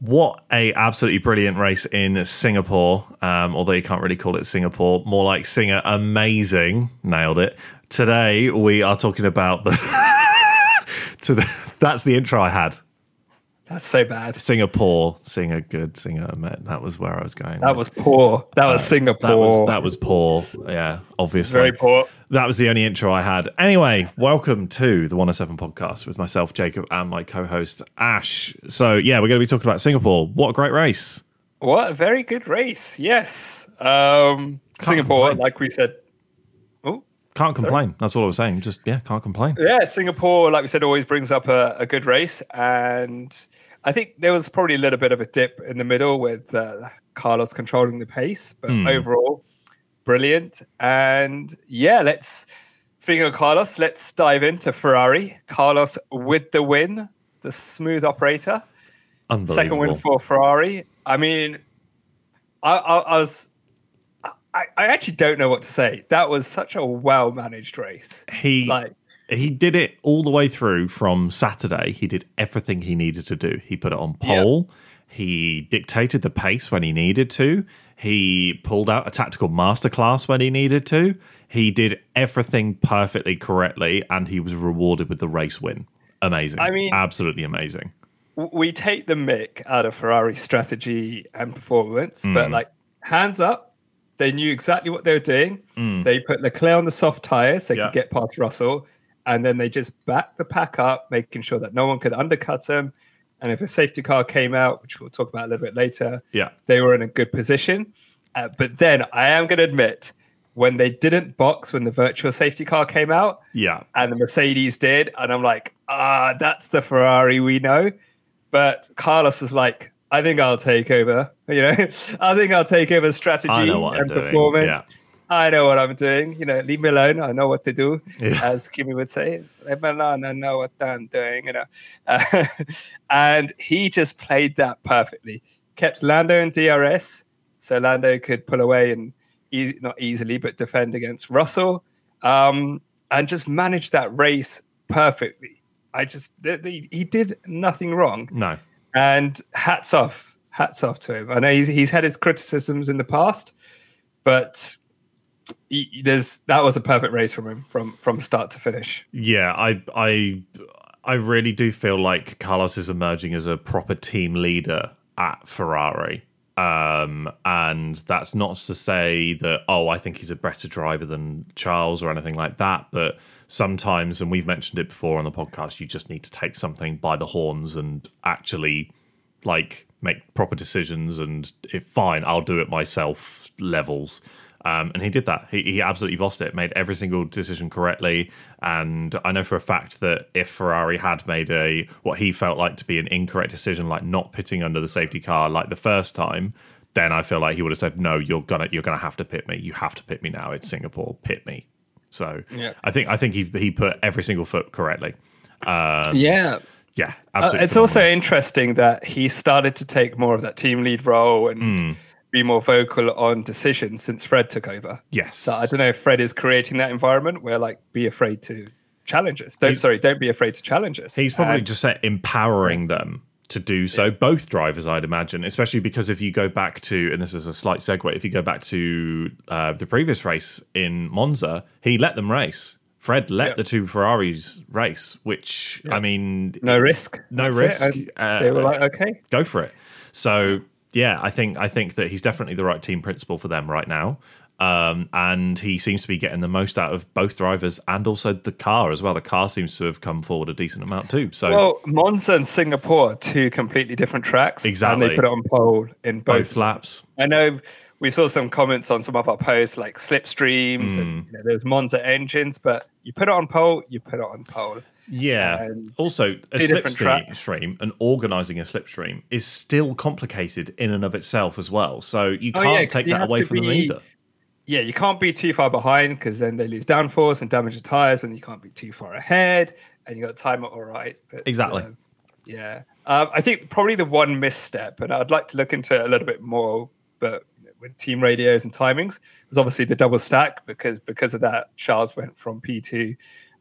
What a absolutely brilliant race in Singapore. Um, although you can't really call it Singapore, more like Singer amazing. Nailed it. Today we are talking about the. to the that's the intro I had. That's so bad. Singapore, singer good, singer. That was where I was going. That was poor. That was Singapore. That was, that was poor. Yeah, obviously. Very poor. That was the only intro I had. Anyway, welcome to the 107 podcast with myself, Jacob, and my co host, Ash. So, yeah, we're going to be talking about Singapore. What a great race. What a very good race. Yes. Um, Singapore, complain. like we said. Oh, Can't complain. That's all I was saying. Just, yeah, can't complain. yeah, Singapore, like we said, always brings up a, a good race. And I think there was probably a little bit of a dip in the middle with uh, Carlos controlling the pace, but Hmm. overall, brilliant. And yeah, let's, speaking of Carlos, let's dive into Ferrari. Carlos with the win, the smooth operator. Second win for Ferrari. I mean, I, I, I was. I, I actually don't know what to say. That was such a well managed race. he Like, he did it all the way through from Saturday. He did everything he needed to do. He put it on pole. He dictated the pace when he needed to. He pulled out a tactical masterclass when he needed to. He did everything perfectly correctly, and he was rewarded with the race win. Amazing. I mean- absolutely amazing. we take the mick out of Ferrari's strategy and performance, Hmm. but like, hands up, they knew exactly what they were doing. Hmm. They put Leclerc on the soft tires so they Yeah. could get past Russell. And then they just backed the pack up, making sure that no one could undercut them. And if a safety car came out, which we'll talk about a little bit later, Yeah. they were in a good position. Uh, but then I am going to admit, when they didn't box when the virtual safety car came out Yeah. and the Mercedes did, and I'm like, ah, that's the Ferrari we know. But Carlos was like, I think I'll take over. You know, I think I'll take over strategy I know what I'm and doing. performance. Yeah. I know what I'm doing. You know, leave me alone. I know what to do, Yeah. as Kimi would say. Leave me alone. I know what I'm doing. You know, uh, and he just played that perfectly. Kept Lando in DRS, so Lando could pull away and easy, not easily, but defend against Russell, um, and just managed that race perfectly. I just th- th- he did nothing wrong, No. and hats off, hats off to him. I know he's he's had his criticisms in the past, but he, there's that was a perfect race from him from from start to finish. Yeah, I I I really do feel like Carlos is emerging as a proper team leader at Ferrari. Um, and that's not to say that oh, I think he's a better driver than Charles or anything like that, but sometimes and we've mentioned it before on the podcast, you just need to take something by the horns and actually like make proper decisions and if fine, I'll do it myself levels. Um, and he did that. He, he absolutely bossed it, made every single decision correctly. And I know for a fact that if Ferrari had made a what he felt like to be an incorrect decision, like not pitting under the safety car like the first time, then I feel like he would have said, "No, you're gonna you're gonna have to pit me. You have to pit me now. It's Singapore. Pit me." So Yeah. I think I think he he put every single foot correctly. Um, Yeah, yeah, Uh, absolutely. it's also interesting that he started to take more of that team lead role and Hmm. Be more vocal on decisions since Fred took over. yes. So I don't know if Fred is creating that environment where like be afraid to challenge us. Don't sorry, don't be afraid to challenge us. He's probably And- just uh, empowering them to do so. Both drivers, I'd imagine, especially because if you go back to, and this is a slight segue, if you go back to uh, the previous race in Monza, he let them race. Fred let Yeah. the two Ferraris race, which I mean, no risk. No That's risk. Uh, they were like, okay. go for it. So yeah, I think I think that he's definitely the right team principal for them right now. Um, and he seems to be getting the most out of both drivers and also the car as well. The car seems to have come forward a decent amount too. So Well, Monza and Singapore are two completely different tracks. Exactly, And they put it on pole in both. both laps. I know we saw some comments on some of our posts like slipstreams Hmm. and you know, there's Monza engines, but you put it on pole, you put it on pole. Yeah. And also, a slipstream stream and organizing a slipstream is still complicated in and of itself as well. So you Oh, can't yeah, 'cause take you that away from them either. Yeah, you can't be too far behind because then they lose downforce and damage the tires, When you can't be too far ahead, and you got to time it all right. But, Exactly. um, yeah, um, I think probably the one misstep, and I'd like to look into it a little bit more, but with team radios and timings was obviously the double stack because because of that, Charles went from P two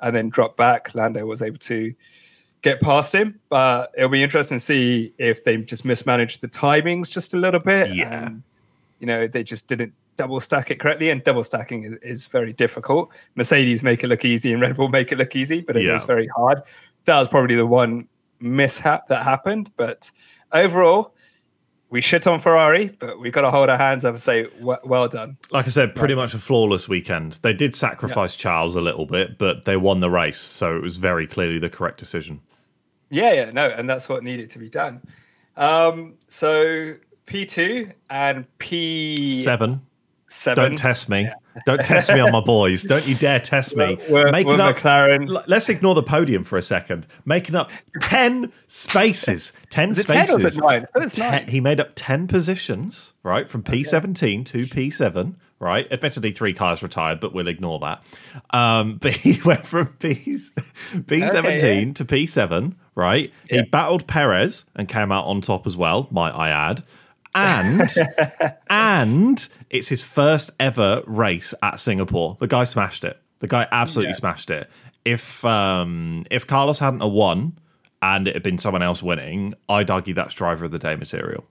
and then dropped back. Lando was able to get past him. But it'll be interesting to see if they just mismanaged the timings just a little bit. Yeah. And, you know, they just didn't double stack it correctly. And double stacking is, is very difficult. Mercedes make it look easy and Red Bull make it look easy, but it is Yeah. very hard. That was probably the one mishap that happened. But overall, we shit on Ferrari, but we've got to hold our hands up and say, well, well done. Like I said, pretty much a flawless weekend. They did sacrifice Charles a little bit, but they won the race, so it was very clearly the correct decision. Yeah, yeah, no, and that's what needed to be done. Um, so P2 and P7. Seven. Don't test me. Don't test me on my boys. Don't you dare test me. We're, Making we're up. McLaren. Let's ignore the podium for a second. Making up ten spaces. Ten Is it 10 spaces. or is it 9? I it's Ten- 9. he made up 10 positions, right, from P17 to P7, right? Admittedly, three cars retired, but we'll ignore that. Um, but he went from P, P17 Okay, yeah. to P7, right? He battled Perez and came out on top as well, might I add. And and it's his first ever race at Singapore. The guy smashed it. The guy absolutely Yeah. smashed it. If um if Carlos hadn't have won and it had been someone else winning, I'd argue that's driver of the day material.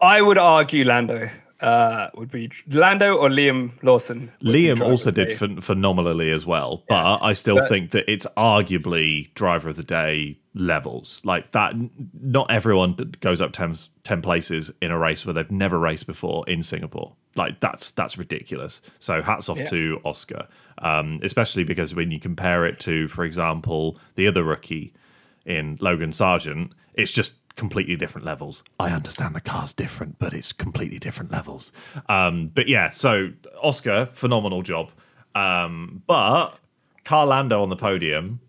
I would argue Lando uh, would be Lando or Liam Lawson. Liam also did ph- phenomenally as well, but I still but- think that it's arguably driver of the day levels. Like that, not everyone goes up 10, 10 places in a race where they've never raced before in Singapore. Like that's that's ridiculous. So hats off Yeah. to Oscar, um, especially because when you compare it to, for example, the other rookie in Logan Sargeant, it's just completely different levels. I understand the car's different, but it's completely different levels. Um, but yeah, so Oscar, phenomenal job. Um, but carlando on the podium,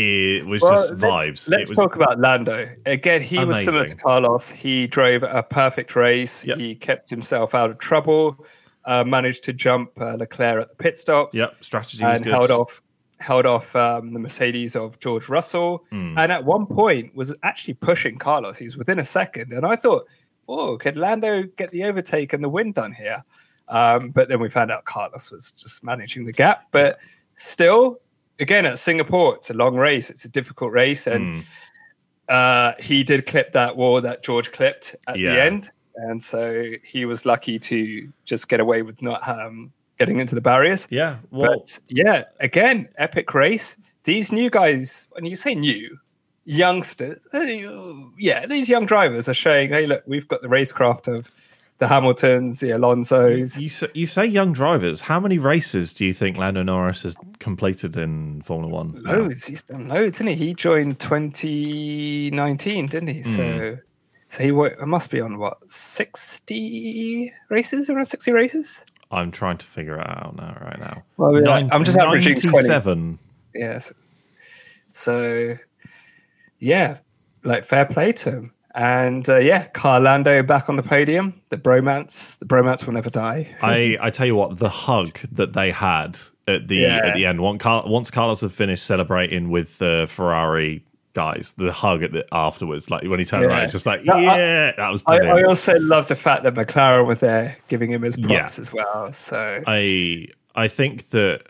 it was just let's, vibes. Let's was, talk about Lando again. He was similar to Carlos. He drove a perfect race. Yep. He kept himself out of trouble. Uh, managed to jump uh, Leclerc at the pit stops. Yep, strategy was and good. held off held off um, the Mercedes of George Russell, Hmm. and at one point was actually pushing Carlos. He was within a second, and I thought, "Oh, could Lando get the overtake and the win done here?" Um, but then we found out Carlos was just managing the gap. But still, again at Singapore, it's a long race. It's a difficult race, and Mm, uh, he did clip that wall that George clipped at Yeah. the end, and so he was lucky to just get away with not um, getting into the barriers. yeah, well, But yeah, again, epic race. These new guys, when you say new, youngsters, eh, yeah, these young drivers are showing, hey, look, we've got the racecraft of the Hamiltons, the Alonsos. you, say, you say young drivers. How many races do you think Lando Norris has completed in Formula One? Loads. He's done loads, isn't he? He joined 2019, didn't he? Hmm. So, so he must be on what 60 races, around 60 races. I'm trying to figure it out now, right now. Well, yeah, I'm just averaging 20. 97. Yes. So, yeah, like fair play to him. And uh, yeah, Carlando back on the podium. The bromance, the bromance will never die. I, I tell you what, the hug that they had at the Yeah. at the end, once, Car- once Carlos had finished celebrating with the Ferrari guys, the hug at the afterwards, like when he turned around, Yeah. it's just like, No, I- yeah, that was I. I also love the fact that McLaren were there giving him his props Yeah. as well. So I I think that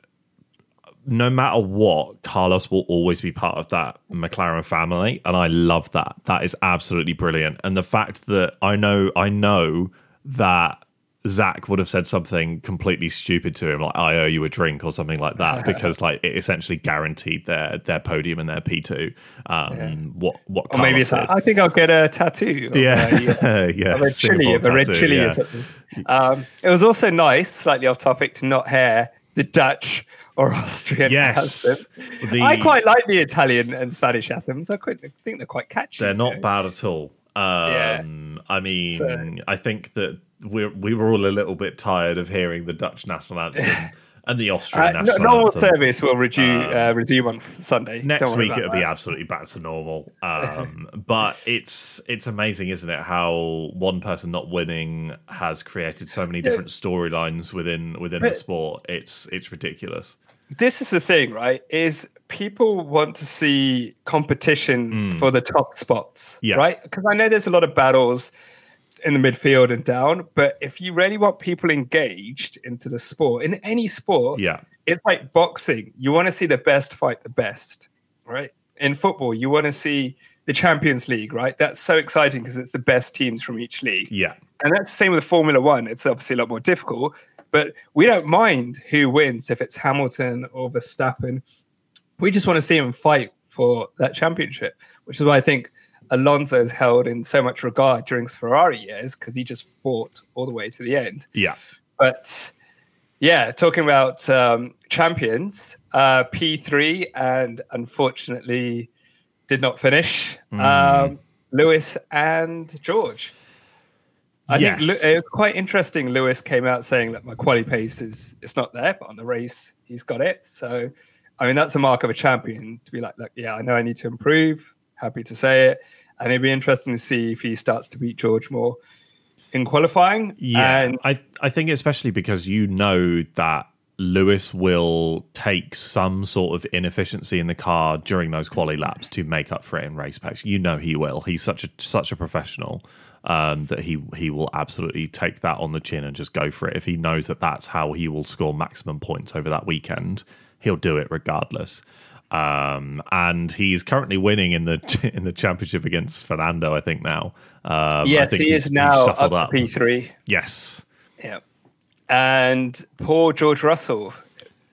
no matter what, Carlos will always be part of that McLaren family, and I love that. That is absolutely brilliant. And the fact that I know I know that Zak would have said something completely stupid to him, like "I owe you a drink" or something like that, because like it essentially guaranteed their their podium and their P two. Um, What what? or maybe it's like, I think I'll get a tattoo. Yeah. uh, yeah. yeah, a red chili, a red chili yeah. or something. Um, it was also nice, slightly off topic, to not hear the Dutch or Austrian Yes. anthem. The- I quite like the Italian and Spanish anthems. I quite I think they're quite catchy. They're not know. bad at all. Um, I mean, So- I think that we we were all a little bit tired of hearing the Dutch national anthem and the Austrian Uh, national normal anthem. service will resume, uh, resume on Sunday. Next week it'll be absolutely back to normal. Um, but it's it's amazing, isn't it? How one person not winning has created so many different storylines within within the sport. It's it's ridiculous. This is the thing, right? Is people want to see competition mm. for the top spots. Yeah. right? Because I know there's a lot of battles in the midfield and down, but if you really want people engaged into the sport, in any sport, Yeah, it's like boxing. You want to see the best fight the best, right? in football, you want to see the Champions League, right? That's so exciting because it's the best teams from each league. Yeah. And that's the same with Formula One. It's obviously a lot more difficult, but we don't mind who wins if it's Hamilton or Verstappen. We just want to see them fight for that championship, which is why I think Alonso is held in so much regard during his Ferrari years because he just fought all the way to the end. Yeah. But yeah, talking about um, champions, uh, P3, and unfortunately did not finish. Hmm. Um, Lewis and George. I Yes. think Lu- it was quite interesting. Lewis came out saying that my quality pace is it's not there, but on the race he's got it. So, I mean, that's a mark of a champion to be like, look, yeah, I know I need to improve. Happy to say it, and it'd be interesting to see if he starts to beat George more in qualifying. Yeah, and I I think especially because you know that Lewis will take some sort of inefficiency in the car during those quali laps to make up for it in race pace. You know he will. He's such a such a professional um, that he he will absolutely take that on the chin and just go for it. If he knows that that's how he will score maximum points over that weekend, he'll do it regardless. Um, and he's currently winning in the in the championship against Fernando. I think now. Um, yes, think he is now up to P3. Yes. Yeah. And poor George Russell,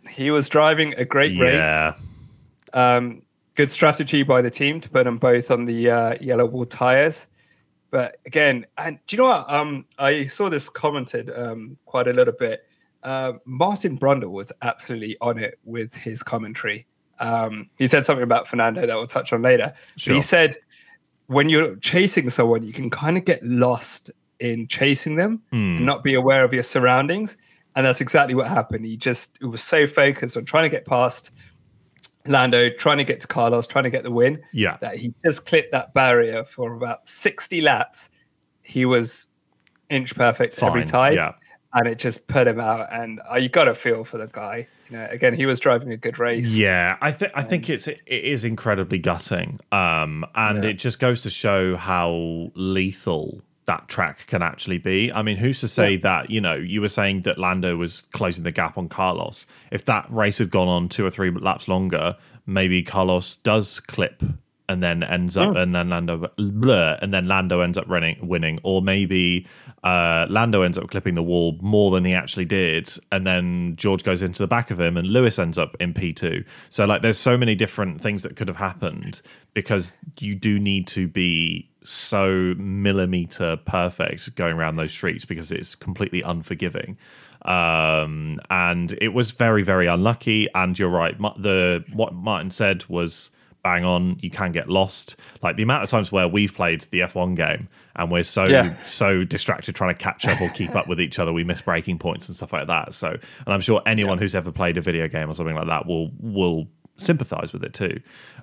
he was driving a great Yeah. race. Um, good strategy by the team to put them both on the uh, yellow wall tires. But again, and do you know what? Um, I saw this commented um, quite a little bit. Uh, Martin Brundle was absolutely on it with his commentary. Um, he said something about Fernando that we'll touch on later. Sure. he said when you're chasing someone, you can kind of get lost in chasing them Hmm. and not be aware of your surroundings. And that's exactly what happened. He just was so focused on trying to get past Lando, trying to get to Carlos, trying to get the win, Yeah. that he just clipped that barrier for about 60 laps. He was inch perfect every time. yeah. And it just put him out. And uh, you got to feel for the guy. You know, again, he was driving a good race. Yeah, I think I think it's it is incredibly gutting, um, and Yeah. it just goes to show how lethal that track can actually be. I mean, who's to say that you know you were saying that Lando was closing the gap on Carlos? If that race had gone on two or three laps longer, maybe Carlos does clip and then ends up and then Lando blur and then Lando ends up running winning, or maybe uh, Lando ends up clipping the wall more than he actually did, and then George goes into the back of him, and Lewis ends up in P two. So like, there's so many different things that could have happened because you do need to be so millimeter perfect going around those streets because it's completely unforgiving. Um, and it was very, very unlucky. And you're right. The what Martin said was bang on. You can get lost. Like the amount of times where we've played the F1 game and we're so Yeah. so distracted trying to catch up or keep up with each other, we miss braking points and stuff like that. So, and I'm sure anyone who's ever played a video game or something like that will will sympathize with it too.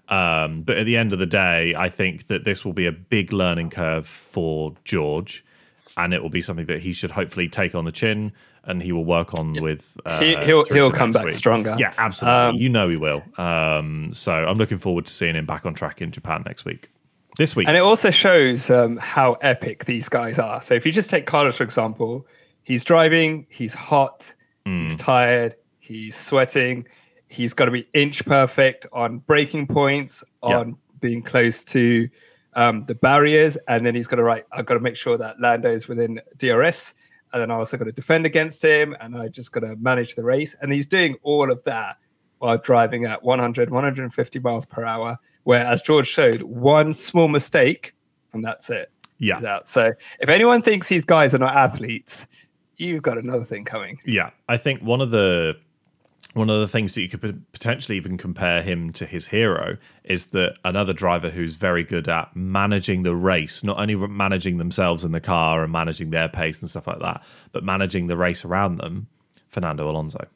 Um, but at the end of the day, I think that this will be a big learning curve for George, and it will be something that he should hopefully take on the chin. And he will work on with. Uh, He- he'll- he'll come back week. stronger. Yeah, absolutely. Um, you know he will. Um, so I'm looking forward to seeing him back on track in Japan next week. This week, And it also shows um, how epic these guys are. So if you just take Carlos, for example, he's driving, he's hot, he's tired, he's sweating, he's got to be inch perfect on braking points, Yeah. on being close to um, the barriers, and then he's got to right. I've got to make sure that Lando is within DRS, and then I also got to defend against him, and I just got to manage the race. And he's doing all of that while driving at 100, 150 miles per hour. Where, as George showed, one small mistake, and that's it. yeah, He's out. So if anyone thinks these guys are not athletes, you've got another thing coming. Yeah, I think one of the one of the things that you could potentially even compare him to his hero is that another driver who's very good at managing the race, not only managing themselves in the car and managing their pace and stuff like that, but managing the race around them, Fernando Alonso.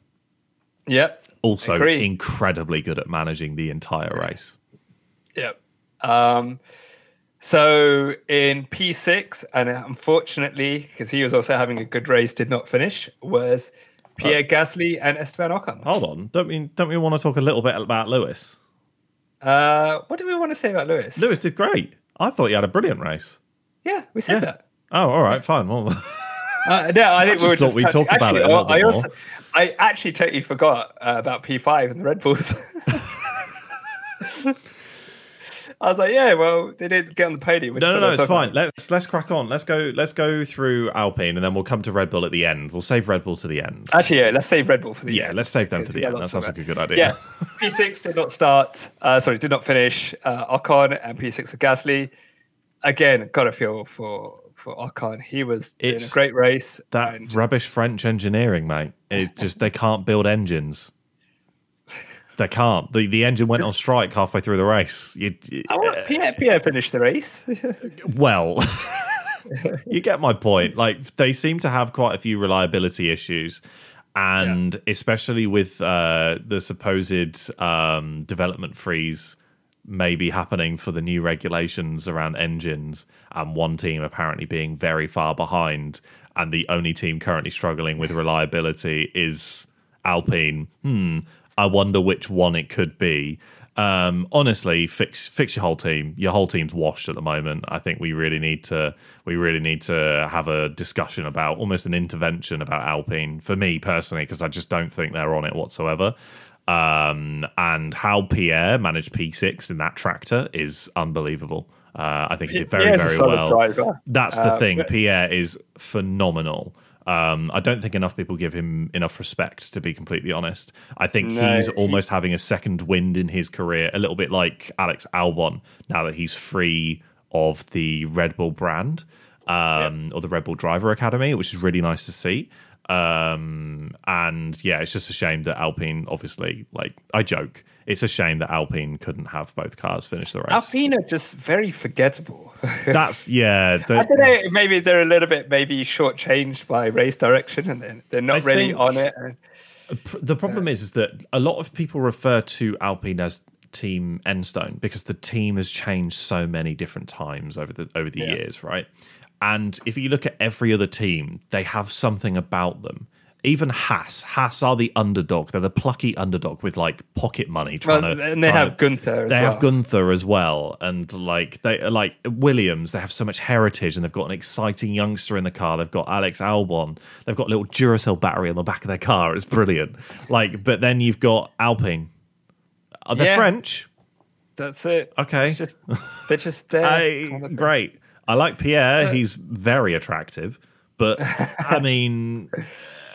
Yep. Also Agree. incredibly good at managing the entire race. Yep. Um, so in P6, and unfortunately, because he was also having a good race, did not finish, was Pierre Gasly and Esteban Ocon. Hold on, don't we don't we want to talk a little bit about Lewis? Uh, what do we want to say about Lewis? Lewis did great. I thought he had a brilliant race. Yeah, we said Yeah. that. Oh, all right, fine. Well, Uh, no, I think we were just thought we'd touching- talk about actually, it a little I, bit also, I actually totally forgot uh, about P5 and the Red Bulls. I was like, yeah, well, they didn't get on the podium. No, no, no, it's fine. Let's let's crack on. Let's go. Let's go through Alpine, and then we'll come to Red Bull at the end. We'll save Red Bull to the end. Actually, yeah, let's save Red Bull for the yeah. end. Let's save them to the end. That sounds like a good idea. Yeah, P6 did not start. Uh, sorry, did not finish. Uh, Ocon and P6 for Gasly. Again, got to feel for for Ocon. He was doing It's a great race. That and- rubbish French engineering, mate. It just they can't build engines. They can't. The the engine went on strike halfway through the race. You, you- I want Pierre, Pierre finished the race. well, you get my point. Like they seem to have quite a few reliability issues, and especially with uh, the supposed um, development freeze maybe happening for the new regulations around engines, and one team apparently being very far behind, and the only team currently struggling with reliability is Alpine. Hmm. I wonder which one it could be. Um, honestly, fix fix your whole team. Your whole team's washed at the moment. I think we really need to we really need to have a discussion about almost an intervention about Alpine for me personally because I just don't think they're on it whatsoever. Um, and how Pierre managed P6 in that tractor is unbelievable. Uh, I think he did very Pierre's very well. driver. That's the Uh, thing. Pierre is phenomenal. Um, I don't think enough people give him enough respect, to be completely honest. I think No, he's he- almost having a second wind in his career, a little bit like Alex Albon, now that he's free of the Red Bull brand um, or the Red Bull Driver Academy, which is really nice to see. Um, and yeah, it's just a shame that Alpine, obviously, like I joke, it's a shame that Alpine couldn't have both cars finish the race. Alpine are just very forgettable. That's yeah. the- I don't know. Maybe they're a little bit maybe shortchanged by race direction, and then they're not I really on it. The problem is, is that a lot of people refer to Alpine as Team Enstone because the team has changed so many different times over the over the Yeah. years, right? And if you look at every other team, they have something about them. Even Haas, Haas are the underdog. They're the plucky underdog with like pocket money. Trying well, to, and they have to- Gunther as they well. have Gunther as well, and like they like Williams. They have so much heritage, and they've got an exciting youngster in the car. They've got Alex Albon. They've got a little Duracell battery on the back of their car. It's brilliant. Like, but then you've got Alpine. Are they Yeah. French? That's it. Okay. It's just they're just there. I, kind of great. I like Pierre. He's very attractive, but I mean,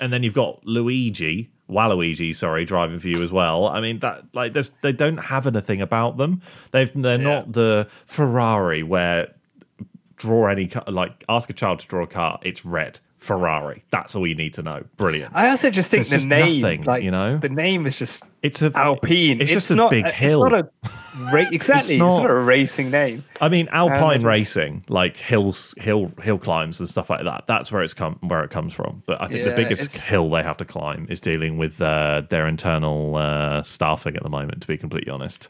and then you've got Luigi, Waluigi, sorry, driving for you as well. I mean that like there's they don't have anything about them. They've they're not the Ferrari where draw any like ask a child to draw a car, it's red. Ferrari. That's all you need to know. Brilliant. I also just think There's the just name, nothing, like you know? the name is just It's a Alpine. It's, just a not, big it's not a ra- exactly. it's, not- not, a racing name. I mean, Alpine just- racing, like hills, hill, hill climbs and stuff like that. That's where it's come, where it comes from. But I think the biggest hill they have to climb is dealing with uh, their internal uh, staffing at the moment. To be completely honest,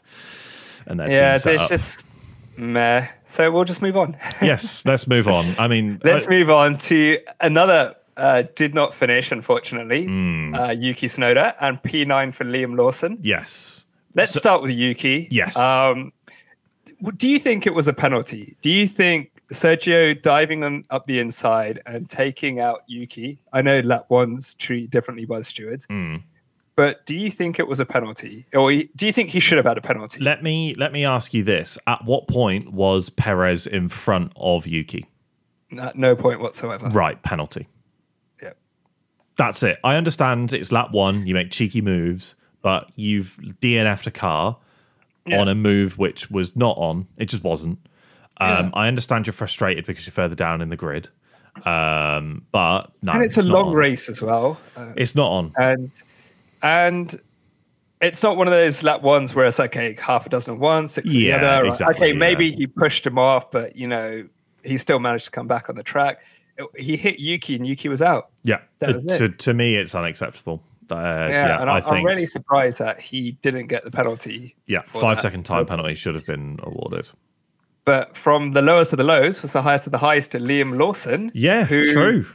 and their Yeah, there's setup. just meh. So we'll just move on. yes. Let's move on. I mean, Let's I- move on to another. Uh, did not finish, unfortunately. Hmm. Uh, Yuki Tsunoda and P9 for Liam Lawson. yes. Let's start with Yuki. Yes. Um, do you think it was a penalty? Do you think Sergio diving on, up the inside and taking out Yuki? I know lap one's treated differently by the stewards, Mm. But do you think it was a penalty, or do you think he should have had a penalty? Let me let me ask you this: At what point was Perez in front of Yuki? At no point whatsoever. Right, penalty. Yeah. That's it. I understand it's lap one, you make cheeky moves, but you've DNF'd a car Yeah. on a move which was not on. It just wasn't. Um, I understand you're frustrated because you're further down in the grid. Um, but no, and it's a not long on. race as well. Uh, It's not on. and and it's not one of those lap ones where it's like, okay, half a dozen of one, six Yeah, of the other. exactly, okay, yeah. maybe he pushed him off, but you know, he still managed to come back on the track. He hit Yuki, and Yuki was out. Yeah. Was to, it. to me, it's unacceptable. Uh, Yeah, yeah, and I I, am really surprised that he didn't get the penalty. yeah, five second time That's- penalty should have been awarded. But from the lowest of the lows was the highest of the highest to Liam Lawson. Yeah, who, true.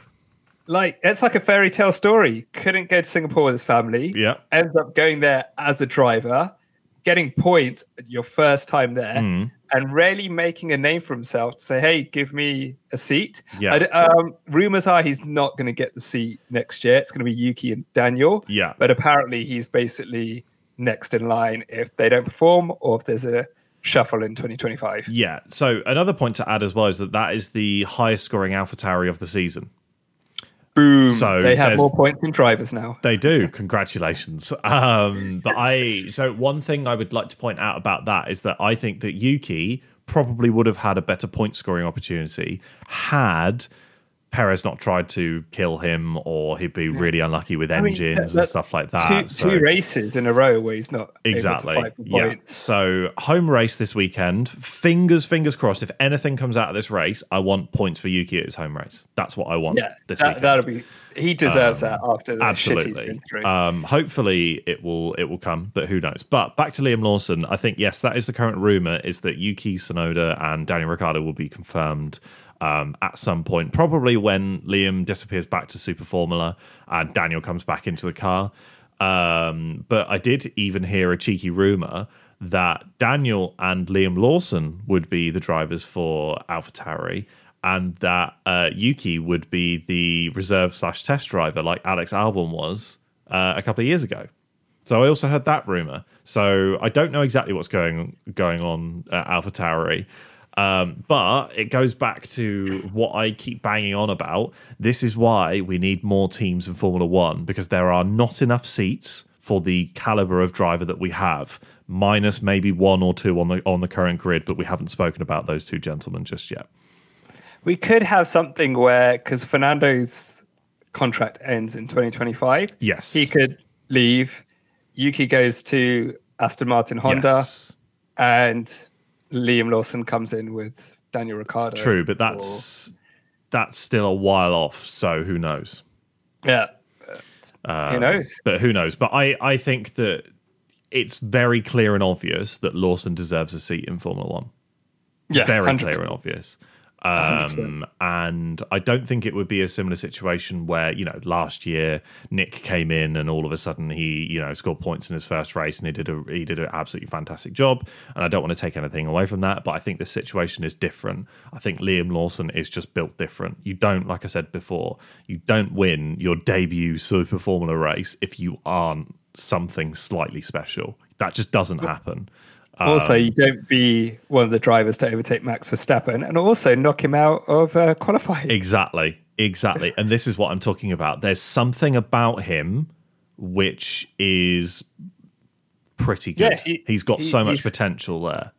Like it's like a fairy tale story. Couldn't go to Singapore with his family. Yeah. ends up going there as a driver, getting points your first time there, Mm. and really making a name for himself to say, "Hey, give me a seat." Yeah. Um, rumors are he's not going to get the seat next year. It's going to be Yuki and Daniel. Yeah. but apparently he's basically next in line if they don't perform or if there's a shuffle in 2025. Yeah. So another point to add as well is that that is the highest scoring AlphaTauri of the season. Boom. So they have more points than drivers now. They do. Congratulations. Um, but I so one thing I would like to point out about that is that I think that Yuki probably would have had a better point scoring opportunity had Perez not tried to kill him or he'd be really unlucky with mean, engines that- and stuff like that. two, So- two races in a row where he's not Exactly. able to fight for Yeah. So home race this weekend. Fingers, fingers crossed. If anything comes out of this race, I want points for Yuki at his home race. That's what I want. Yeah, that, that'll be. He deserves that after the shit he's Absolutely. been through. Um, hopefully it will it will come, but who knows? But back to Liam Lawson. I think yes, that is the current rumor is that Yuki Tsunoda and Daniel Ricciardo will be confirmed um, at some point, probably when Liam disappears back to Super Formula and Daniel comes back into the car. Um, but I did even hear a cheeky rumor that Daniel and Liam Lawson would be the drivers for AlphaTauri, and that uh, Yuki would be the reserve slash test driver, like Alex Albon was uh, a couple of years ago. So I also heard that rumor. So I don't know exactly what's going going on at AlphaTauri. Um, but it goes back to what I keep banging on about. This is why we need more teams in Formula One because there are not enough seats for the caliber of driver that we have, minus maybe one or two on the on the current grid. But we haven't spoken about those two gentlemen just yet. we could have something where because Fernando's contract ends in 2025, Yes, he could leave. Yuki goes to Aston Martin Honda, Yes. and Liam Lawson comes in with Daniel Ricciardo. True, but that's that's still a while off. So who knows? Yeah. Um, Who knows? But who knows? But I, I think that it's very clear and obvious that Lawson deserves a seat in Formula One. Yeah. Very 100%. clear and obvious. Um, and I don't think it would be a similar situation where you know last year Nyck came in and all of a sudden he you know scored points in his first race and he did a he did an absolutely fantastic job. And I don't want to take anything away from that, but I think the situation is different. I think Liam Lawson is just built different. You don't, like I said before, you don't win your debut Super Formula race if you aren't something slightly special. That just doesn't happen. Also, Um, you don't be one of the drivers to overtake Max Verstappen and also knock him out of uh, qualifying. Exactly, exactly. and this is what I'm talking about. There's something about him which is pretty good. Yeah, he- has got he- so much potential there.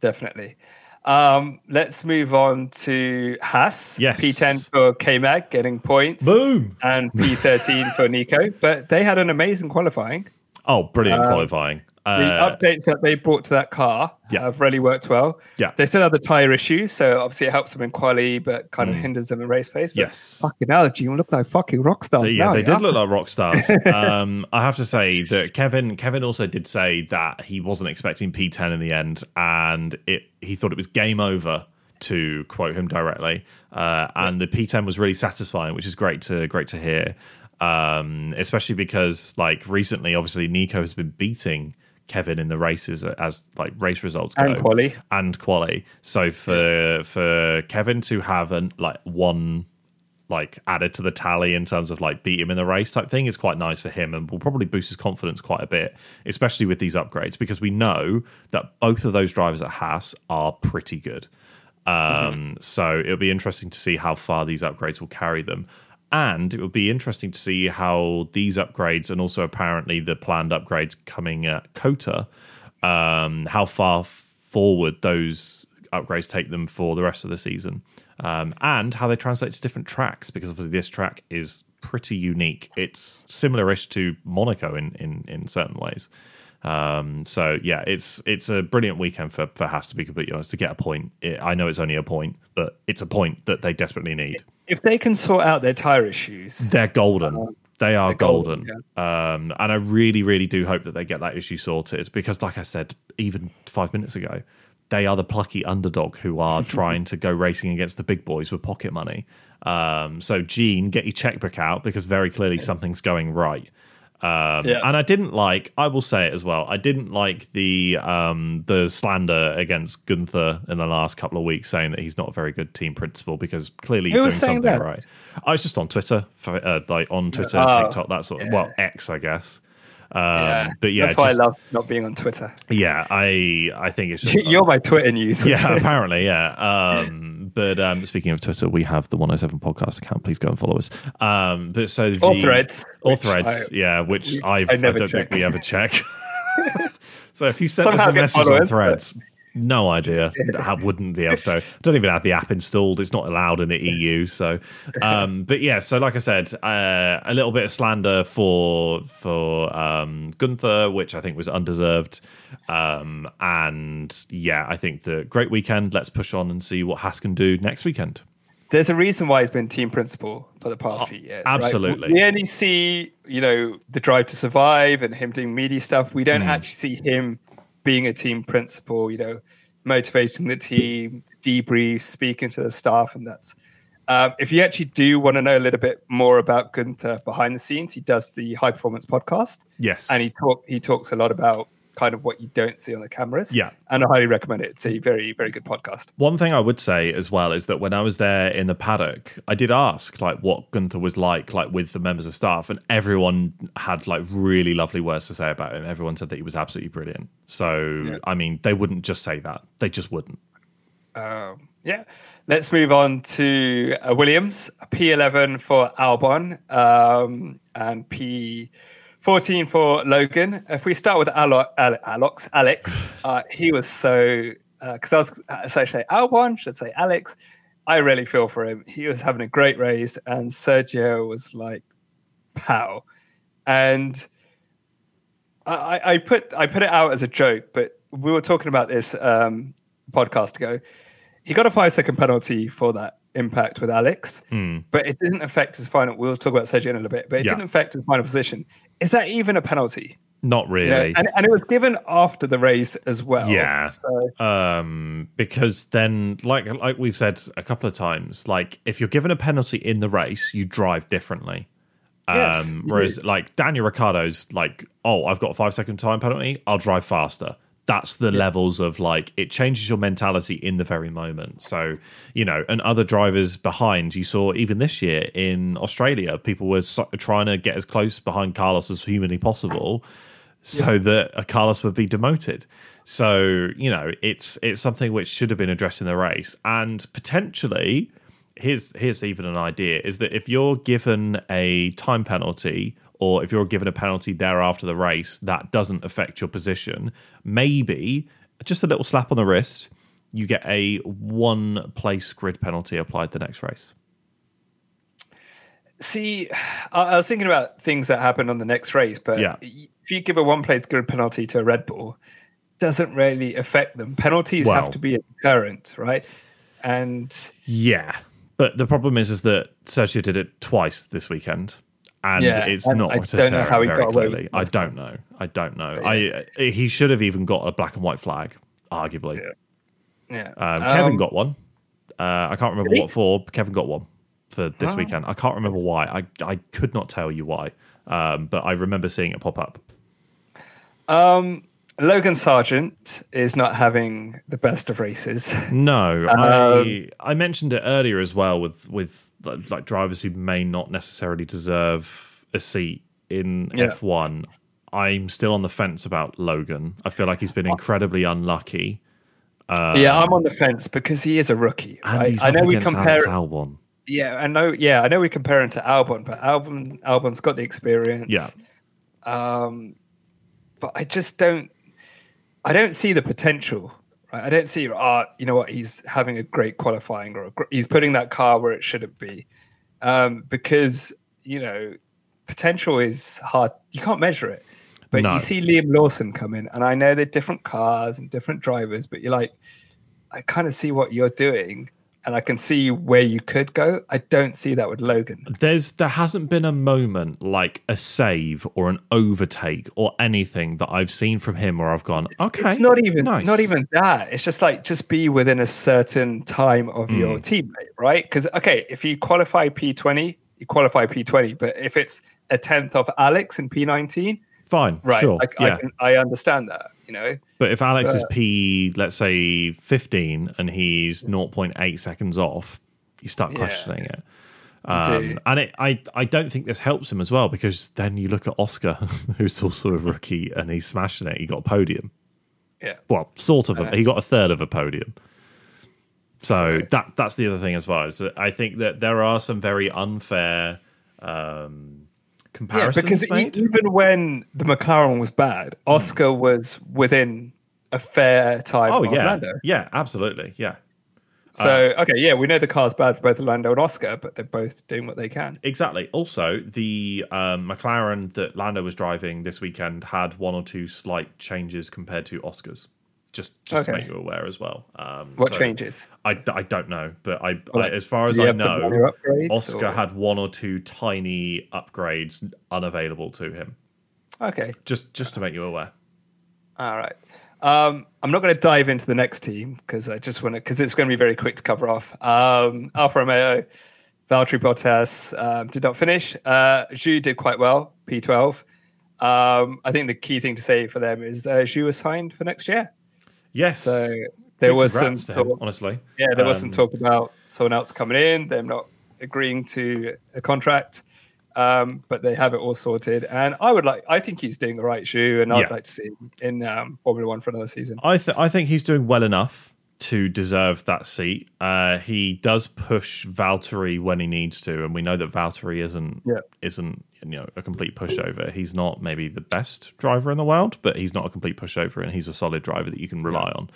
Definitely. Um, let's move on to Haas. Yes. P10 for K Mag getting points. Boom! And P13 for Nico. But they had an amazing qualifying. Oh, brilliant qualifying. The Uh, updates that they brought to that car Yeah. have really worked well. Yeah. They still have the tyre issues, so obviously it helps them in quali, but kind of hinders them in race pace. But Mm. Yes. Fucking hell, you look like fucking rock stars yeah, now. they yeah? did look like rock stars. um, I have to say that Kevin Kevin also did say that he wasn't expecting P10 in the end, and it he thought it was game over. To quote him directly, uh, and the P10 was really satisfying, which is great to great to hear. Um, especially because like recently, obviously Nico has been beating Kevin in the races as like race results go And quali. and quali. So for for Kevin to have an like one like added to the tally in terms of like beat him in the race type thing is quite nice for him and will probably boost his confidence quite a bit, especially with these upgrades because we know that both of those drivers at Haas are pretty good. Um, So it'll be interesting to see how far these upgrades will carry them. And it will be interesting to see how these upgrades and also apparently the planned upgrades coming at COTA, um, how far forward those upgrades take them for the rest of the season, um, and how they translate to different tracks. Because obviously, this track is pretty unique. It's similar-ish to Monaco in in in certain ways. Um, so yeah, it's it's a brilliant weekend for for Haas to be completely honest to get a point. It, I know it's only a point, but it's a point that they desperately need. If they can sort out their tyre issues, They're golden. they are golden, golden. Um, and I really, really do hope that they get that issue sorted because, like I said, even five minutes ago, they are the plucky underdog who are trying to go racing against the big boys with pocket money. Um, so, Gene, get your checkbook out because very clearly something's going right. Um, Yeah. And I didn't like. I will say it as well. I didn't like the um, the slander against Gunther in the last couple of weeks, saying that he's not a very good team principal because clearly he's doing was something that? right. I was just on Twitter, for, uh, like on Twitter, Oh, TikTok, that sort of. yeah. Well, X, I guess. Um, But yeah, that's why just- I love not being on Twitter. Yeah, I I think it's just You're my Twitter news. yeah, apparently, yeah. But um, speaking of Twitter, we have the 107 podcast account. Please go and follow us. Um, but so the, Or threads. which threads, I- yeah, which we- I've, I I, never don't check. think we ever check. so if you send Somehow us a message on threads, no idea. I wouldn't be able to. I don't even have the app installed. It's not allowed in the EU. So, um, but yeah. So like I said, uh, a little bit of slander for for um, Gunther, which I think was undeserved. Um, and yeah, I think the great weekend. Let's push on and see what Haas can do next weekend. There's a reason why he's been team principal for the past few years. right? Oh, absolutely. We only see, you know, the drive to survive and him doing media stuff. We don't actually see him being a team principal, you know, motivating the team, debrief, speaking to the staff, and that's. Um, if you actually do want to know a little bit more about Gunther behind the scenes, he does the High Performance podcast, Yes, and he talk he talks a lot about kind of what you don't see on the cameras. Yeah. and I highly recommend it. It's a very very good podcast. One thing I would say as well is that when I was there in the paddock, I did ask like what Gunther was like, like with the members of staff, and everyone had like really lovely words to say about him. Everyone said that he was absolutely brilliant. So I mean, they wouldn't just say that; they just wouldn't. Um, yeah. Let's move on to uh, Williams, P11 for Albon um, and P14 for Logan. If we start with Alo- Al- Alex, Alex, uh, he was so, because I was, uh, so I say Albon, should say Alex. I really feel for him. He was having a great race, and Sergio was like, pow. And I, I- put I put it out as a joke, but we were talking about this um, podcast ago. He got a five second penalty for that impact with Alex, but it didn't affect his final. We'll talk about Sergio in a little bit, but it Yeah. didn't affect his final position. Is that even a penalty? Not You really. know, and, and it was given after the race as well. Yeah. So, um because then like like we've said a couple of times like if you're given a penalty in the race you drive differently um Yes, whereas do. like daniel ricciardo's like oh i've got a five second time penalty i'll drive faster that's the levels of like it changes your mentality in the very moment. So you know and other drivers behind you saw even this year in australia people were so- trying to get as close behind carlos as humanly possible so that a Carlos would be demoted. So you know, it's it's something which should have been addressed in the race, and potentially, here's here's even an idea: is that if you're given a time penalty, or if you're given a penalty there after the race that doesn't affect your position, maybe just a little slap on the wrist, you get a one place grid penalty applied the next race. see, I, was thinking about things that happen on the next race, but Yeah. if you give a one place grid penalty to a Red Bull, doesn't really affect them. Penalties Well- have to be a deterrent, right? And Yeah, but the problem is, is that Sergio did it twice this weekend, and Yeah, it's and not. I don't know how he got away with I don't know. I don't know. But I he should have even got a black and white flag, arguably. yeah, Um, Kevin Um, got one. Uh, I can't remember he? what for. But Kevin got one for this Oh. weekend. I can't remember why. I I could not tell you why. Um, but I remember seeing it pop up. Um, Logan Sargeant is not having the best of races. No, Um, I I mentioned it earlier as well with with like, like drivers who may not necessarily deserve a seat in Yeah. F1. I'm still on the fence about Logan. I feel like he's been incredibly unlucky. yeah, I'm on the fence because he is a rookie. And right? he's I know we compare. Alex Albon. Yeah, I know. Yeah, I know we compare him to Albon, but Albon Albon's got the experience. Yeah. Um, but I just don't. I don't see the potential. Right? I don't see. Ah, you know what? He's having a great qualifying, or a, gr- he's putting that car where it shouldn't be, um, because you know, potential is hard. You can't measure it. But No. you see Liam Lawson come in, and I know they're different cars and different drivers, but you're like, I kind of see what you're doing, and I can see where you could go. I don't see that with Logan. There's there hasn't been a moment like a save or an overtake or anything that I've seen from him where I've gone, okay, it's not even nice. not even that. It's just like just be within a certain time of your Mm. teammate, right? Because okay, if you qualify P twenty, you qualify P twenty. But if it's a tenth of Alex in P nineteen, fine, right? sure, I, yeah. I, can, I understand that. You know, But if Alex is P, let's say 15, and he's 0.8 seconds off, you start Yeah. questioning it. Um, and it, I, I don't think this helps him as well because then you look at Oscar, who's also a rookie, and he's smashing it. He got a podium. Yeah. Well, sort of. A, he got a third of a podium. So, So- that that's the other thing as well. Is I think that there are some very unfair um, Yeah, because made. even when the McLaren was bad, Oscar was within a fair time oh of yeah, Lando. yeah, absolutely, yeah. So okay, yeah, we know the car's bad for both Lando and Oscar, but they're both doing what they can. Exactly. Also, the um, McLaren that Lando was driving this weekend had one or two slight changes compared to Oscar's. Just, just to make you aware as well. Um, What so changes? I, I don't know, but I, Well, I as far as I have some minor know, Oscar or- had one or two tiny upgrades unavailable to him. Okay, Just just to make you aware. all right. Um, I'm not going to dive into the next team because I just want to because it's going to be very quick to cover off. Um, Alfa Romeo, Valtteri Bottas um, did not finish. Uh, Zhou did quite well, P12. Um, I think the key thing to say for them is uh, Zhou was signed for next year. Yes. So there Big was some to him, talk, honestly. yeah, there was some Um, talk about someone else coming in, them not agreeing to a contract, um, but they have it all sorted. And I would like, I think he's doing the right shoe, and I'd Yeah. like to see him in um, Formula One for another season. I th- I think he's doing well enough to deserve that seat. Uh, he does push Valtteri when he needs to, and we know that Valtteri isn't Yeah. isn't you know a complete pushover. He's not maybe the best driver in the world, but he's not a complete pushover, and he's a solid driver that you can rely on.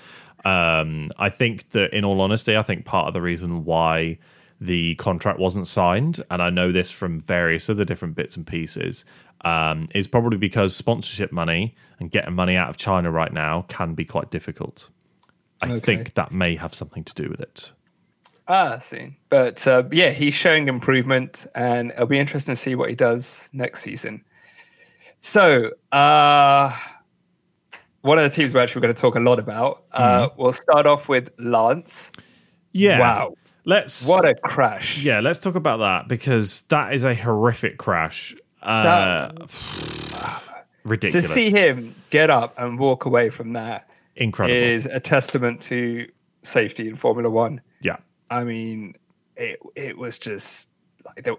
Um, I think that, in all honesty, I think part of the reason why the contract wasn't signed, and I know this from various other different bits and pieces, um, is probably because sponsorship money and getting money out of China right now can be quite difficult. I Okay. think that may have something to do with it. Ah, seen. But uh, yeah, he's showing improvement, and it'll be interesting to see what he does next season. So, uh, one of the teams we're actually going to talk a lot about. Uh, we'll start off with Lance. Yeah. Wow, Let's what a crash! yeah. Let's talk about that because that is a horrific crash. Uh, to ridiculous. see him get up and walk away from that Incredible. is a testament to safety in Formula One. yeah. I mean, it it was just like the,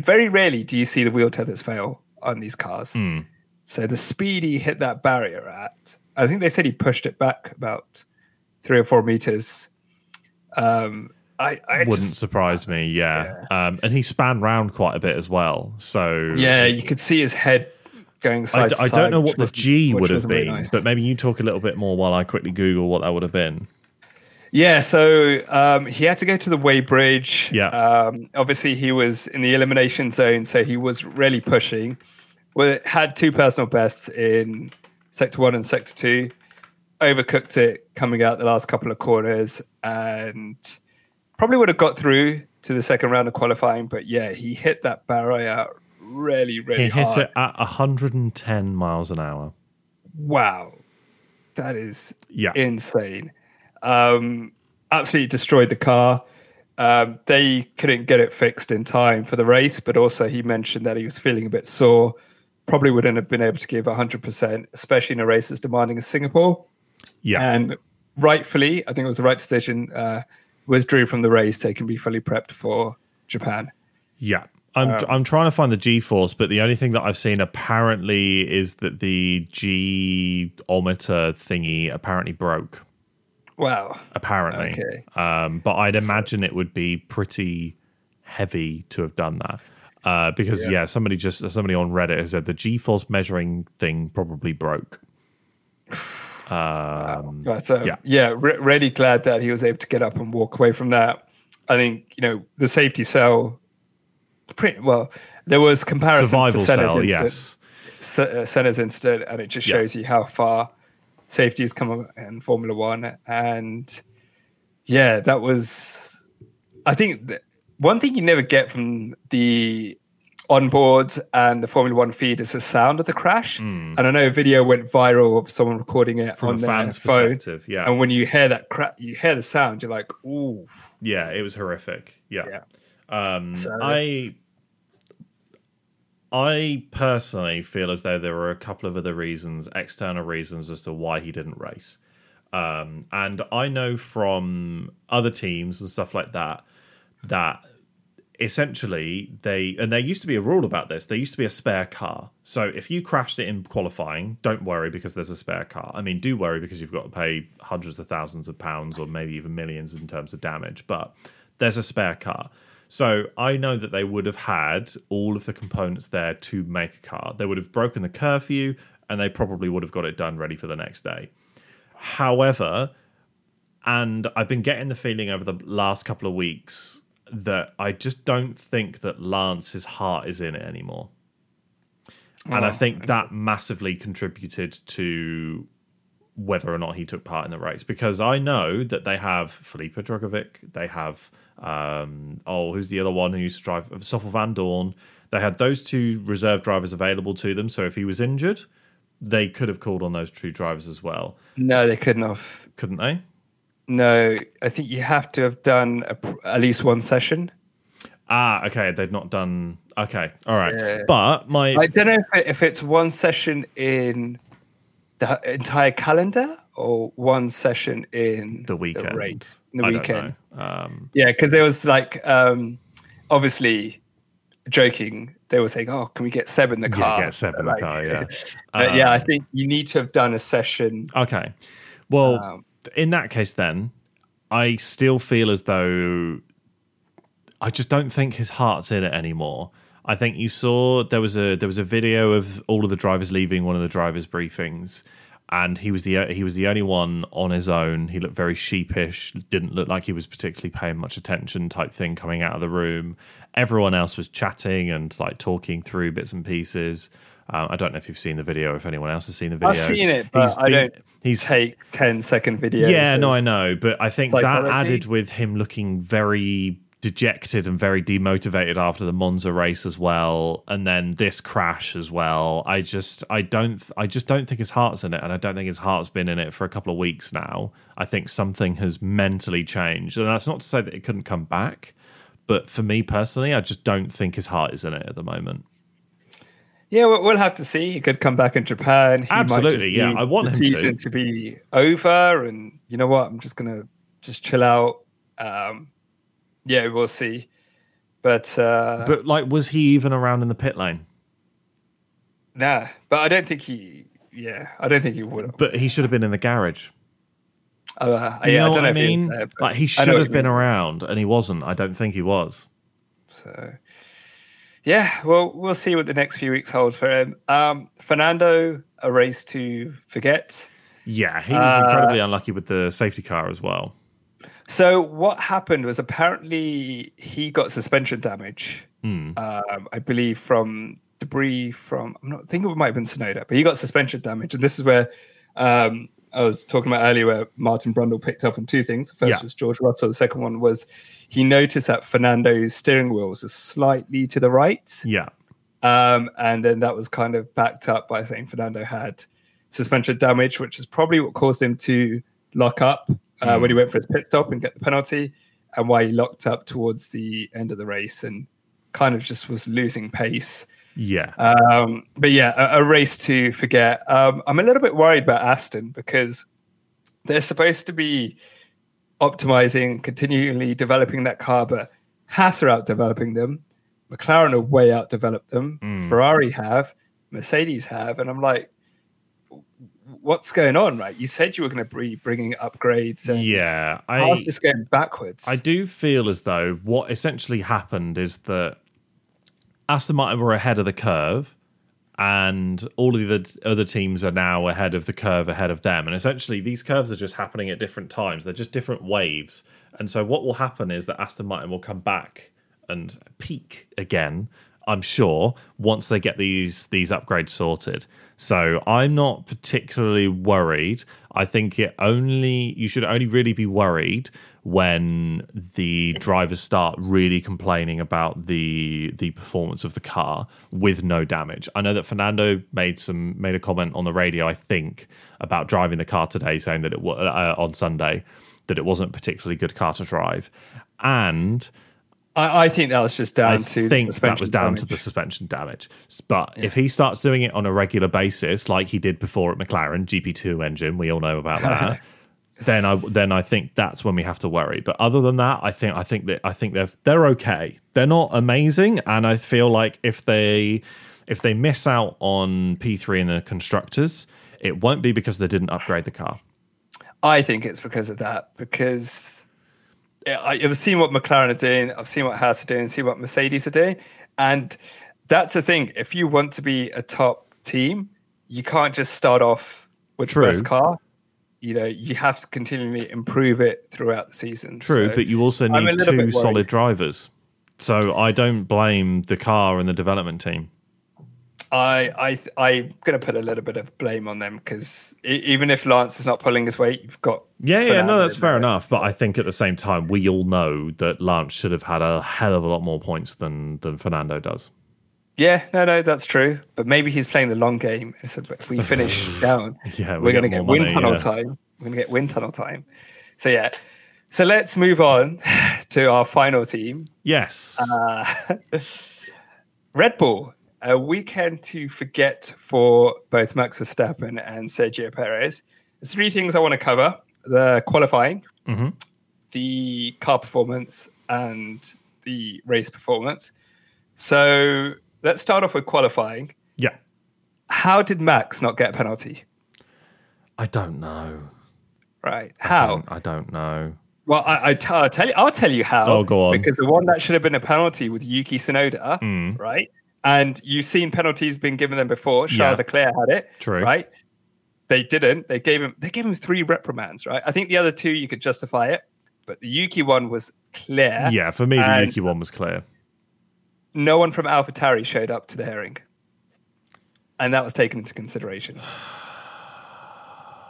very rarely do you see the wheel tethers fail on these cars. Hmm. So the speed he hit that barrier at, I think they said he pushed it back about three or four meters. Um, I, I Wouldn't just, surprise me. Yeah. Um, and he span round quite a bit as well. So yeah, you could see his head going I, side d- to I don't know what the G would have been, nice. but maybe you talk a little bit more while I quickly Google what that would have been. Yeah, so um, he had to go to the weighbridge. Yeah. Um, obviously, he was in the elimination zone, so he was really pushing. Well, had two personal bests in sector one and sector two. Overcooked it coming out the last couple of corners, and probably would have got through to the second round of qualifying. But yeah, he hit that barrier really, really He hit it at 110 miles an hour. Wow, that is Yeah. insane. Um, absolutely destroyed the car. Um, they couldn't get it fixed in time for the race, but also he mentioned that he was feeling a bit sore. Probably wouldn't have been able to give 100%, especially in a race as demanding as Singapore. yeah. And rightfully, I think it was the right decision, uh, withdrew from the race so he can be fully prepped for Japan. Yeah. I'm Um, I'm trying to find the G force, but the only thing that I've seen apparently is that the G ometer thingy apparently broke. Wow. Apparently. Okay. Um, but I'd imagine it would be pretty heavy to have done that. Uh, because Yeah. yeah. somebody just somebody on Reddit has said the G force measuring thing probably broke. Um, But um, Yeah. yeah, re- really glad that he was able to get up and walk away from that. I think you know the safety cell. Pretty well. There was comparisons survival to Senna's cell, incident, yes. Uh, Senna's incident, and it just Yeah. shows you how far safety has come in Formula One. And yeah, that was. I think one thing you never get from the onboards and the Formula One feed is the sound of the crash. And I know a video went viral of someone recording it. From on a their fan's phone. yeah. And when you hear that crap, you hear the sound, you're like, ooh. Yeah, it was horrific. Yeah. Yeah. Um, So- I I personally feel as though there were a couple of other reasons, external reasons as to why he didn't race. Um, and I know from other teams and stuff like that that essentially they and there used to be a rule about this. There used to be a spare car. So if you crashed it in qualifying, don't worry because there's a spare car. I mean, do worry because you've got to pay hundreds of thousands of pounds or maybe even millions in terms of damage. But there's a spare car. So I know that they would have had all of the components there to make a car. They would have broken the curfew and they probably would have got it done ready for the next day. However, and I've been getting the feeling over the last couple of weeks that I just don't think that Lance's heart is in it anymore. And I Oh, think that massively contributed to whether or not he took part in the race because I know that they have Felipe Drugovich, they have um, oh who's the other one who used to drive Stoffel Vandoorne. They had those two reserve drivers available to them, so if he was injured, they could have called on those two drivers as well, No, they couldn't have. couldn't they? No, I think you have to have done a, at least one session. Ah, okay, they've not done. Okay, all right, Yeah. but my I don't know if, it, if it's one session in the entire calendar or one session in the weekend, race, the I weekend. Don't know. Um, Yeah, because there was like, um, obviously, joking. They were saying, "Oh, can we get Seb in the car?" Yeah, car?" get Seb in the Like- car, yeah. but yeah, I Um, think you need to have done a session. Okay. Well, Um, in that case, then I still feel as though I just don't think his heart's in it anymore. I think you saw there was a there was a video of all of the drivers leaving one of the drivers' briefings, and he was the he was the only one on his own. He looked very sheepish, didn't look like he was particularly paying much attention, type thing coming out of the room. Everyone else was chatting and like talking through bits and pieces. Um, I don't know if you've seen the video, if anyone else has seen the video. I've seen it, but I don't He's Take 10 second videos. yeah, no, I know, but I think that added with him looking very dejected and very demotivated after the Monza race as well, and then this crash as well. I just, I don't, I just don't think his heart's in it, and I don't think his heart's been in it for a couple of weeks now. I think something has mentally changed, and that's not to say that it couldn't come back, but for me personally, I just don't think his heart is in it at the moment. Yeah, we'll, have to see. He could come back in Japan. He might Absolutely, yeah, I want the him to. season to. be over, and you know what? I'm just gonna just chill out. Um, yeah, we'll see. But, uh, But like, was he even around in the pit lane? nah, but I don't think he. Yeah, I don't think he would have. But he should have been in the garage. Uh, You yeah, know I what don't know I he mean? there, but like he should have been around, and he wasn't. I don't think he was. So, yeah, well, we'll see what the next few weeks holds for him. Um, Fernando, a race to forget. Yeah, he was Uh, incredibly unlucky with the safety car as well. So what happened was apparently he got suspension damage. Hmm. Um, I believe from debris from I'm not thinking it might have been Tsunoda, but he got suspension damage, and this is where um, I was talking about earlier, where Martin Brundle picked up on two things. The first Yeah. was George Russell. The second one was he noticed that Fernando's steering wheels are slightly to the right, Yeah, um, and then that was kind of backed up by saying Fernando had suspension damage, which is probably what caused him to lock up uh, when he went for his pit stop and get the penalty, and why he locked up towards the end of the race and kind of just was losing pace. yeah, Um, but yeah, a, a race to forget. Um, I'm a little bit worried about Aston because they're supposed to be optimizing, continually developing that car, but Haas are out developing them. McLaren are way out developed them. Mm. Ferrari have, Mercedes have, and I'm like, what's going on? Right? You said you were going to be bringing upgrades, and yeah. I just going backwards. I do feel as though what essentially happened is that Aston Martin were ahead of the curve, and all of the other teams are now ahead of the curve ahead of them. And essentially, these curves are just happening at different times. They're just different waves. And so, what will happen is that Aston Martin will come back and peak again. I'm sure once they get these these upgrades sorted. So I'm not particularly worried. I think it only you should only really be worried when the drivers start really complaining about the the performance of the car with no damage. I know that Fernando made some made a comment on the radio, I think, about driving the car today, saying that it was uh, on Sunday that it wasn't a particularly good car to drive, and I, I think that was just down I to the think that suspension was down to damage. the suspension damage. But if he starts doing it on a regular basis, like he did before at McLaren, GP2 engine, we all know about that. then I then I think that's when we have to worry. But other than that, I think I think that I think they're they're okay. They're not amazing, and I feel like if they if they miss out on P3 in the constructors, it won't be because they didn't upgrade the car. I think it's because of that. Because I, I've seen what McLaren are doing, I've seen what Haas are doing, see what Mercedes are doing, and that's the thing. If you want to be a top team, you can't just start off with True. the best car. You know, you have to continually improve it throughout the season. True, So but you also need two solid drivers. So I don't blame the car and the development team. I, I, I'm going to put a little bit of blame on them because even if Lance is not pulling his weight, you've got Yeah, yeah, no, that's fair enough. But I think at the same time, we all know that Lance should have had a hell of a lot more points than than Fernando does. Yeah, no, no, that's true. But maybe he's playing the long game. So if we finish down, Yeah, we we're going to get wind tunnel yeah. time. We're going to get wind tunnel time. So yeah, so let's move on to our final team, Yes. uh, Red Bull. A weekend to forget for both Max Verstappen and Sergio Perez. There's three things I want to cover: the qualifying, Mhm. the car performance, and the race performance. So let's start off with qualifying. yeah. How did Max not get a penalty? I don't know. Right? I How? don't, I don't know. Well, I, I t- I'll tell you. I'll tell you how. Oh, go on. Because the one that should have been a penalty with Yuki Tsunoda, Mm. right? And you've seen penalties being given them before. Charles Yeah. Leclerc had it, True. right? They didn't. They gave him. They gave him three reprimands, right? I think the other two you could justify it, but the Yuki one was clear. Yeah, for me, the Yuki one was clear. No one from AlphaTauri showed up to the hearing, and that was taken into consideration.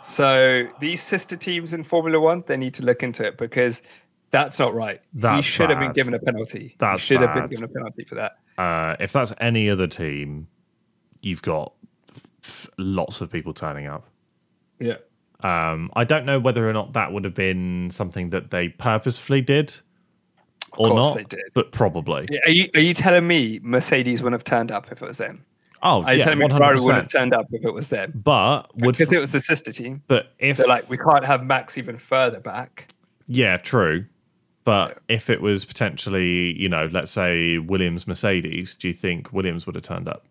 So these sister teams in Formula One, they need to look into it because that's not right. he That's should have been given a penalty. That's he should have been given a penalty for that. Uh, if that's any other team, you've got lots of people turning up. Yeah. Um, I don't know whether or not that would have been something that they purposefully did or course not, they did. but probably. Are you are you telling me Mercedes wouldn't have turned up if it was them? Oh, Are you yeah, telling me one Ferrari wouldn't have turned up if it was them? But would Because it was the sister team. but if They're like, we can't have Max even further back. yeah, true. But if it was potentially, you know, let's say Williams Mercedes, do you think Williams would have turned up?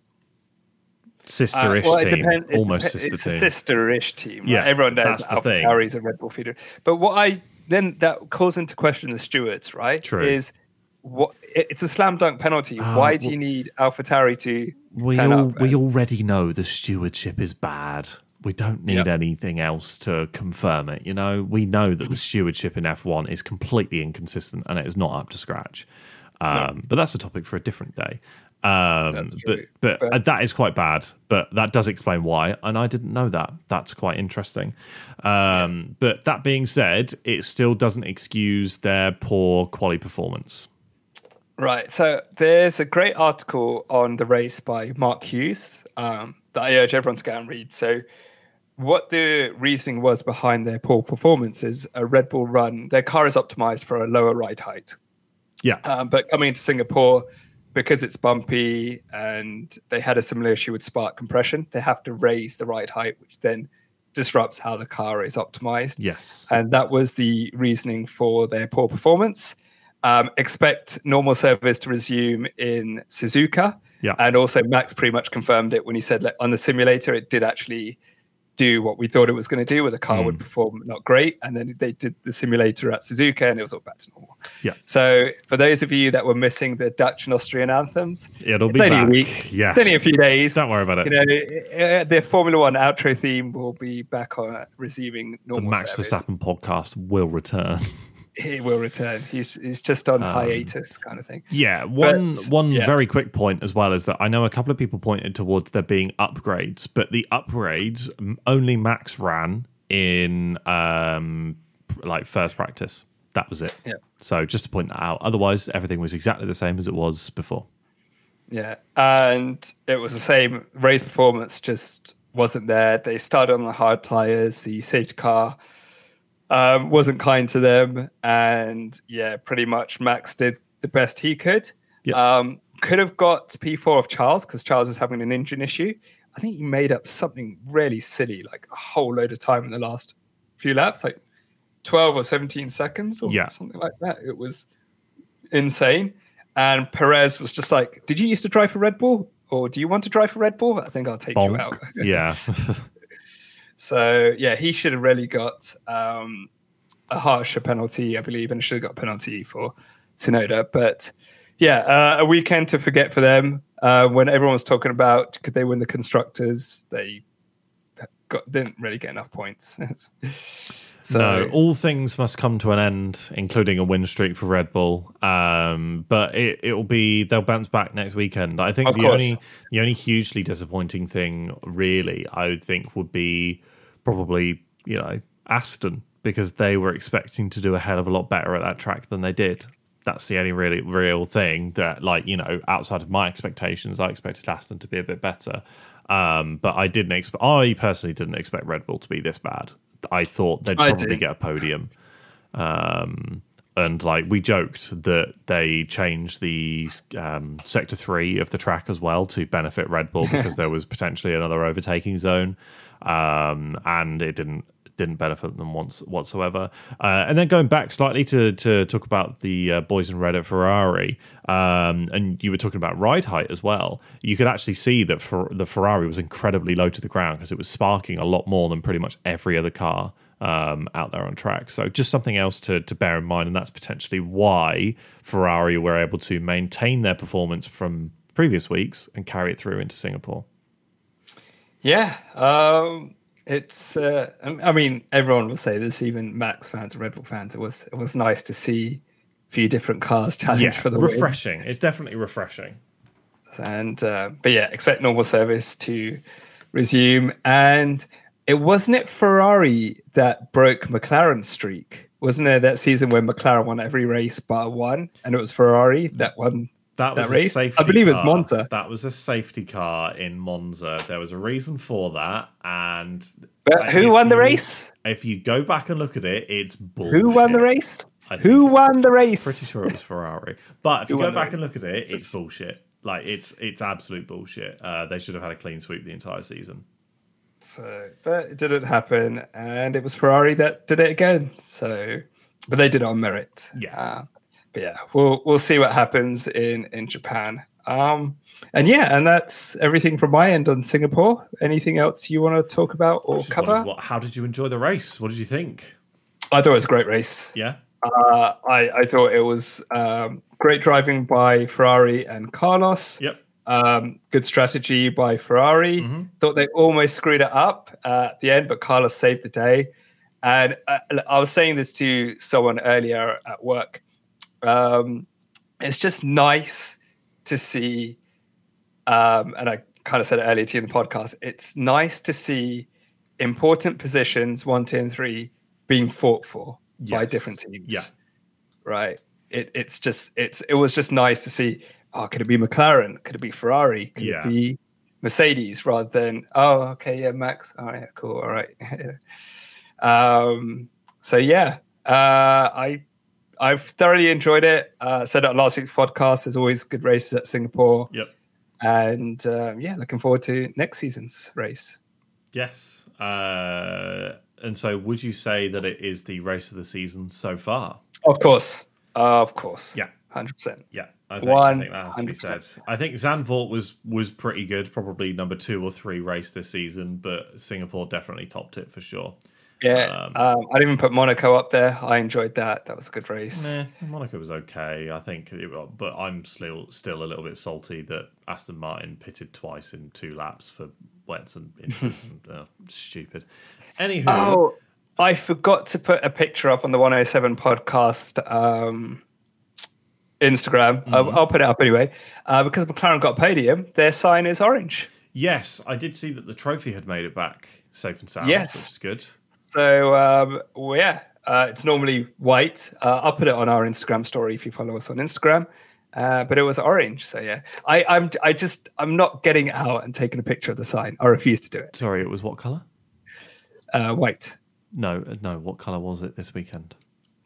Sisterish Uh, well, it team, depends. almost sister it's team. a sister-ish team. right? Yeah, everyone knows that's the Alpha thing. Tauri is a Red Bull feeder. But what I then that calls into question the stewards, right? True. Is what it- it's a slam dunk penalty. Ah, Why do well- you need Alpha Tauri to we turn all, up? we already know the stewardship is bad. We don't need Yep. anything else to confirm it. You know, we know that the stewardship in F1 is completely inconsistent and it is not up to scratch. Um, But that's a topic for a different day. Um, but, but But- uh, that is quite bad. But that does explain why, and I didn't know that. That's quite interesting. Um, But that being said, it still doesn't excuse their poor quality performance. Right. So there's a great article on the race by Mark Hughes um, that I urge everyone to go and read. So what the reasoning was behind their poor performance is a Red Bull run. Their car is optimized for a lower ride height. Yeah. Um, but coming into Singapore, because it's bumpy and they had a similar issue with spark compression, they have to raise the ride height, which then disrupts how the car is optimized. Yes. And that was the reasoning for their poor performance. Um, expect normal service to resume in Suzuka. Yeah. And also, Max pretty much confirmed it when he said like, on the simulator, it did actually do what we thought it was going to do, where the car Hmm. would perform not great. And then they did the simulator at Suzuka and it was all back to normal. Yeah. So, for those of you that were missing the Dutch and Austrian anthems, It'll it's be only back. a week. Yeah. It's only a few days. Don't worry about it. You know, uh, the Formula One outro theme will be back on resuming normal. the Max service. Verstappen podcast will return. He will return. He's he's just on Um, hiatus, kind of thing. Yeah, one But, one yeah. very quick point as well is that I know a couple of people pointed towards there being upgrades, but the upgrades only Max ran in um like first practice. That was it. Yeah. So just to point that out. Otherwise, everything was exactly the same as it was before. Yeah, and it was the same. Race performance just wasn't there. They started on the hard tires. The safety car um, wasn't kind to them, and yeah, pretty much Max did the best he could. Yeah. Um, could have got P4 of Charles because Charles is having an engine issue. I think he made up something really silly, like a whole load of time in the last few laps. Like 12 or 17 seconds or Yeah. something like that. It was insane. And Perez was just like, Did you used to drive for Red Bull? Or do you want to drive for Red Bull? I think I'll take you out. Yeah. So yeah, he should have really got um, a harsher penalty, I believe, and should have got a penalty for Tsunoda. But yeah, uh, a weekend to forget for them. Uh, when everyone was talking about could they win the constructors, they got didn't really get enough points. so no, all things must come to an end, including a win streak for Red Bull. Um, but it it will be they'll bounce back next weekend. I think the course. only the only hugely disappointing thing, really, I would think would be probably you know Aston because they were expecting to do a hell of a lot better at that track than they did. That's the only really real thing that, like you know, outside of my expectations, I expected Aston to be a bit better. Um, but I didn't expect. I personally didn't expect Red Bull to be this bad. I thought they'd I probably did. get a podium. Um, and like we joked that they changed the um, sector three of the track as well to benefit Red Bull because there was potentially another overtaking zone, um, and it didn't didn't benefit them once whatsoever. Uh, and then going back slightly to to talk about the uh, boys in red at Ferrari, um, and you were talking about ride height as well. You could actually see that for the Ferrari was incredibly low to the ground because it was sparking a lot more than pretty much every other car um, out there on track. So just something else to to bear in mind, and that's potentially why Ferrari were able to maintain their performance from previous weeks and carry it through into Singapore. Yeah, um, it's. Uh, I mean, everyone will say this, even Max fans and Red Bull fans. It was it was nice to see a few different cars challenge Yeah, for the win. refreshing. It's definitely refreshing. and uh, but yeah, expect normal service to resume. And it wasn't it Ferrari that broke McLaren's streak, wasn't it? That season when McLaren won every race but one, and it was Ferrari that won. That That was race? a I safety believe it's. Monza. That was a safety car in Monza. There was a reason for that, and But who won the you- race? If you go back and look at it, it's bullshit. Who won the race? Who won the race? Pretty sure it was Ferrari. But if Who you go back race? and look at it, it's bullshit. Like it's it's absolute bullshit. Uh, they should have had a clean sweep the entire season. So, but it didn't happen, and it was Ferrari that did it again. So, but they did it on merit. Yeah. Uh, yeah, we'll we'll see what happens in in Japan. Um, and yeah, and that's everything from my end on Singapore. Anything else you want to talk about or cover? What, how did you enjoy the race? What did you think? I thought it was a great race. Yeah. Uh, I I thought it was um, great driving by Ferrari and Carlos. Yep. Um, good strategy by Ferrari. Mhm. Thought they almost screwed it up uh, at the end, but Carlos saved the day. And uh, I was saying this to someone earlier at work. Um, it's just nice to see, um, and I kind of said it earlier to you in the podcast. It's nice to see important positions one, two, and three being fought for by different teams. Yeah. right. It, it's just it's it was just nice to see. Oh, could it be McLaren? Could it be Ferrari? Could Yeah. it be Mercedes? Rather than oh, okay, yeah, Max. All right, cool. All right. um. So yeah, uh, I I've thoroughly enjoyed it. Uh, said it on last week's podcast. There's always good races at Singapore, Yep. and um, yeah, looking forward to next season's race. Yes. Uh, and so, would you say that it is the race of the season so far? Of course, of course. Yeah. hundred percent. Yeah, I think, I think that has to be said. I think Zandvoort was was pretty good, probably number two or three race this season, but Singapore definitely topped it for sure. Yeah, Um, um, I'd even put Monaco up there. I enjoyed that. That was a good race. Nah, Monaco was okay, I think, it, but I'm still still a little bit salty that Aston Martin pitted twice in two laps for wets and and, uh, stupid. Anywho, Oh, I forgot to put a picture up on the 107 podcast um, Instagram. Mm-hmm. I'll, I'll put it up anyway. Uh, because McLaren got a podium, their sign is orange. yes, I did see that the trophy had made it back safe and sound, Yes. which is good. So, um, well, yeah, uh, it's normally white. Uh, I'll put it on our Instagram story if you follow us on Instagram. Uh, but it was orange. So, yeah, I, I'm, I just, I'm not getting out and taking a picture of the sign. I refuse to do it. Sorry, it was what colour? Uh, white. No, no. What colour was it this weekend?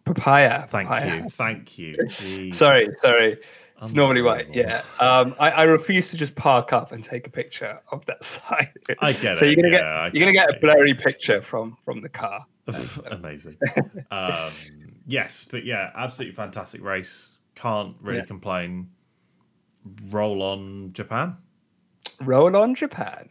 Papaya. Thank papaya. you, thank you. Sorry, sorry. It's normally white, Yeah. Um, I, I, refuse to just park up and take a picture of that side. I get so it. So you're gonna yeah, get you're gonna get a blurry picture from from the car. Um, amazing. um, yes, but yeah, absolutely fantastic race. Can't really yeah. complain. Roll on Japan. Roll on Japan.